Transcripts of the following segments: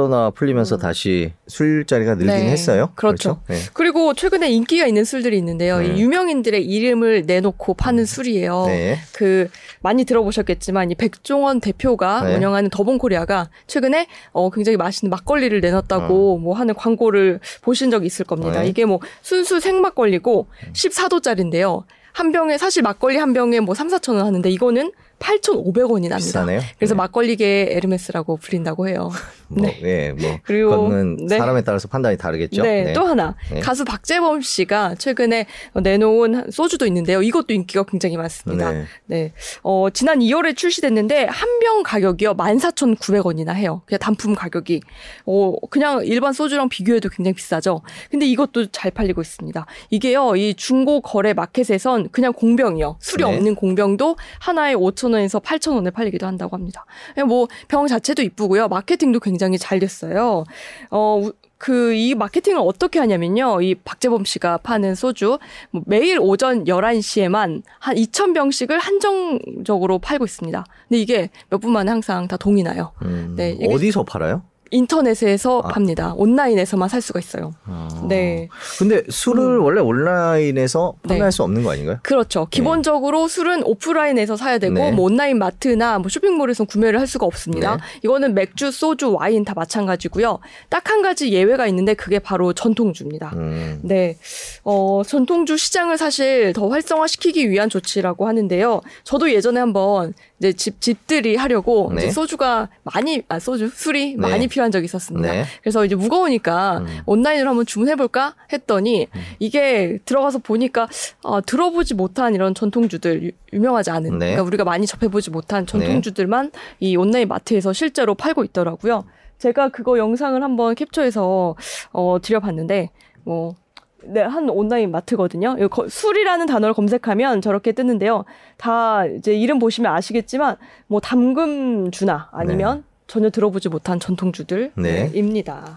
코로나 풀리면서 음. 다시 술자리가 늘긴 네. 했어요. 그렇죠. 네. 그리고 최근에 인기가 있는 술들이 있는데요. 네. 이 유명인들의 이름을 내놓고 파는 술이에요. 네. 그 많이 들어보셨겠지만 이 백종원 대표가 네. 운영하는 더본코리아가 최근에 어 굉장히 맛있는 막걸리를 내놨다고 뭐 하는 광고를 보신 적 있을 겁니다. 어. 네. 이게 뭐 순수 생막걸리고 14도짜리인데요. 한 병에 사실 막걸리 한 병에 뭐 3, 4천 원 하는데 이거는 8,500원이 납니다. 비싸네요. 그래서 네. 막걸리계 에르메스라고 불린다고 해요. 뭐, 네. 예, 뭐 그리고 그거는 네. 사람에 따라서 판단이 다르겠죠. 네, 또 하나 네. 가수 박재범 씨가 최근에 내놓은 소주도 있는데요. 이것도 인기가 굉장히 많습니다. 네. 네. 어, 지난 2월에 출시됐는데 한 병 가격이요. 14,900원이나 해요. 그냥 단품 가격이. 어, 그냥 일반 소주랑 비교해도 굉장히 비싸죠. 근데 이것도 잘 팔리고 있습니다. 이게요. 이 중고 거래 마켓에선 그냥 공병이요. 술이 네. 없는 공병도 하나에 5,000 원에서 8,000원에 팔리기도 한다고 합니다. 뭐 병 자체도 이쁘고요. 마케팅도 굉장히 잘 됐어요. 어, 그 이 마케팅을 어떻게 하냐면요. 이 박재범 씨가 파는 소주 뭐 매일 오전 11시에만 한 2,000병씩을 한정적으로 팔고 있습니다. 근데 이게 몇 분 만에 항상 다 동이 나요. 음, 네, 어디서 팔아요? 인터넷에서 아. 팝니다. 온라인에서만 살 수가 있어요. 아. 네. 근데 술을 음. 원래 온라인에서 판매할 네. 수 없는 거 아닌가요? 그렇죠. 기본적으로 술은 오프라인에서 사야 되고 네. 뭐 온라인 마트나 뭐 쇼핑몰에서 구매를 할 수가 없습니다. 네. 이거는 맥주, 소주, 와인 다 마찬가지고요. 딱 한 가지 예외가 있는데 그게 바로 전통주입니다. 음. 네. 어, 전통주 시장을 사실 더 활성화시키기 위한 조치라고 하는데요. 저도 예전에 한번 이제 집, 집들이 하려고 네. 이제 소주가 많이, 아, 소주, 술이 네. 많이 필요한 적이 있었습니다. 네. 그래서 이제 무거우니까 음. 온라인으로 한번 주문해 볼까 했더니 이게 들어가서 보니까 아, 들어보지 못한 이런 전통주들, 유- 유명하지 않은, 네. 그러니까 우리가 많이 접해보지 못한 전통주들만 이 온라인 마트에서 실제로 팔고 있더라고요. 제가 그거 영상을 한번 캡처해서 어, 드려봤는데, 뭐, 네, 한 온라인 마트거든요. 거- 술이라는 단어를 검색하면 저렇게 뜨는데요. 다 이제 이름 보시면 아시겠지만, 뭐, 담금주나 아니면 전혀 들어보지 못한 전통주들입니다.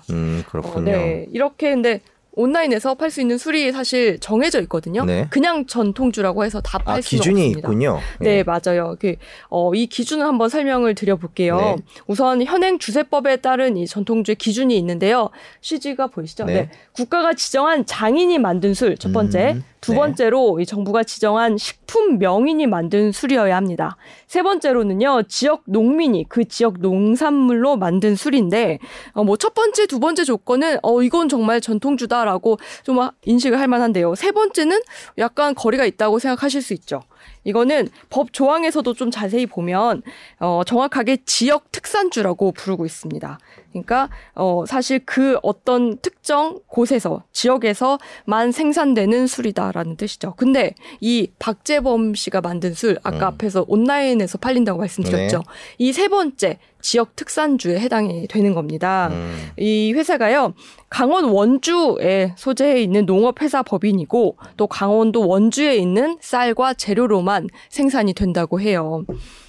네. 음, 어, 그렇군요. 네. 이렇게 근데 온라인에서 팔 수 있는 술이 사실 정해져 있거든요. 네. 그냥 전통주라고 해서 다팔 아, 수는 기준이 없습니다. 있군요. 네, 예. 맞아요. 그, 어, 이 기준을 한번 설명을 드려볼게요. 네. 우선 현행 주세법에 따른 이 전통주의 기준이 있는데요. CG가 보이시죠? 네. 네. 국가가 지정한 장인이 만든 술, 첫 번째. 음, 두 네. 번째로 이 정부가 지정한 식품 명인이 만든 술이어야 합니다. 세 번째로는요, 지역 농민이 그 지역 농산물로 만든 술인데, 어, 뭐, 첫 번째, 두 번째 조건은, 어, 이건 정말 전통주다라고 좀 인식을 할 만한데요. 세 번째는 약간 거리가 있다고 생각하실 수 있죠. 이거는 법 조항에서도 좀 자세히 보면 어, 정확하게 지역 특산주라고 부르고 있습니다. 그러니까 어, 사실 그 어떤 특정 곳에서 지역에서만 생산되는 술이다라는 뜻이죠. 근데 이 박재범 씨가 만든 술 아까 음. 앞에서 온라인에서 팔린다고 말씀드렸죠. 네. 이세 번째 지역 특산주에 해당이 되는 겁니다. 음. 이 회사가요 강원 원주에 소재해 있는 농업회사 법인이고 또 강원도 원주에 있는 쌀과 재료로만 생산이 된다고 해요.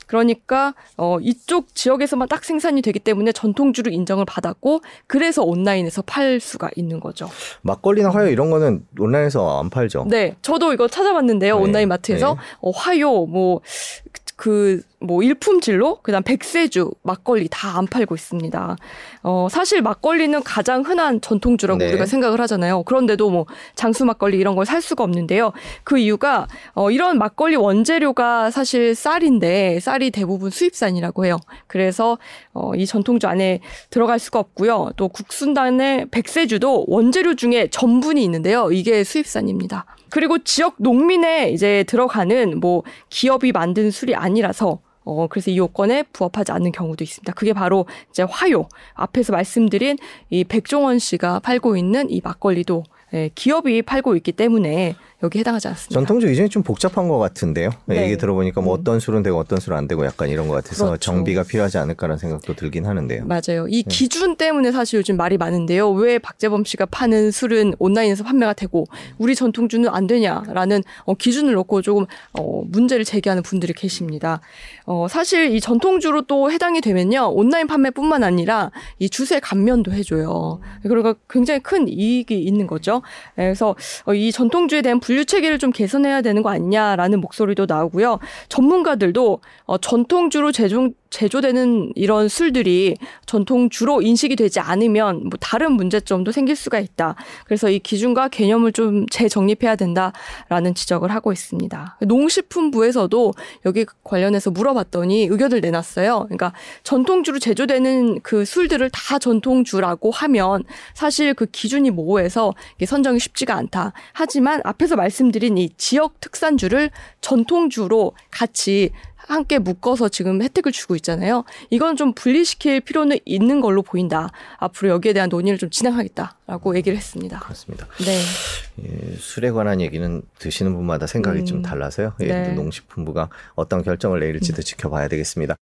그러니까 어 이쪽 지역에서만 딱 생산이 되기 때문에 전통주로 인정을 받았고 그래서 온라인에서 팔 수가 있는 거죠. 막걸리나 화요 이런 거는 온라인에서 안 팔죠. 네, 저도 이거 찾아봤는데요. 네, 온라인 마트에서 네. 어, 화요 뭐 그 뭐 일품질로 그다음 백세주 막걸리 다 안 팔고 있습니다. 어 사실 막걸리는 가장 흔한 전통주라고 네. 우리가 생각을 하잖아요. 그런데도 뭐 장수 막걸리 이런 걸 살 수가 없는데요. 그 이유가 어 이런 막걸리 원재료가 사실 쌀인데 쌀이 대부분 수입산이라고 해요. 그래서 어 이 전통주 안에 들어갈 수가 없고요. 또 국순단의 백세주도 원재료 중에 전분이 있는데요. 이게 수입산입니다. 그리고 지역 농민에 이제 들어가는 뭐 기업이 만든 술이 아니라서 어, 그래서 이 요건에 부합하지 않는 경우도 있습니다. 그게 바로 이제 화요. 앞에서 말씀드린 이 백종원 씨가 팔고 있는 이 막걸리도 예, 기업이 팔고 있기 때문에 여기 해당하지 않습니다. 전통주 기준이 좀 복잡한 것 같은데요. 네, 네. 얘기 들어보니까 뭐 음. 어떤 술은 되고 어떤 술은 안 되고 약간 이런 것 같아서 그렇죠. 정비가 필요하지 않을까라는 생각도 들긴 하는데요. 맞아요. 이 네. 기준 때문에 사실 요즘 말이 많은데요. 왜 박재범 씨가 파는 술은 온라인에서 판매가 되고 우리 전통주는 안 되냐라는 어, 기준을 놓고 조금 어, 문제를 제기하는 분들이 계십니다. 어, 사실 이 전통주로 또 해당이 되면요. 온라인 판매뿐만 아니라 이 주세 감면도 해줘요. 그러니까 굉장히 큰 이익이 있는 거죠. 그래서 어, 이 전통주에 대한 분류 체계를 좀 개선해야 되는 거 아니냐라는 목소리도 나오고요. 전문가들도 어, 전통주로 제종 제조되는 이런 술들이 전통 주로 인식이 되지 않으면 뭐 다른 문제점도 생길 수가 있다. 그래서 이 기준과 개념을 좀 재정립해야 된다라는 지적을 하고 있습니다. 농식품부에서도 여기 관련해서 물어봤더니 의견을 내놨어요. 그러니까 전통주로 제조되는 그 술들을 다 전통주라고 하면 사실 그 기준이 모호해서 선정이 쉽지가 않다. 하지만 앞에서 말씀드린 이 지역 특산주를 전통주로 같이 함께 묶어서 지금 혜택을 주고 있잖아요. 이건 좀 분리시킬 필요는 있는 걸로 보인다. 앞으로 여기에 대한 논의를 좀 진행하겠다라고 얘기를 했습니다. 그렇습니다. 네. 예, 술에 관한 얘기는 드시는 분마다 생각이 음. 좀 달라서요. 예, 네. 농식품부가 어떤 결정을 내릴지도 지켜봐야 되겠습니다.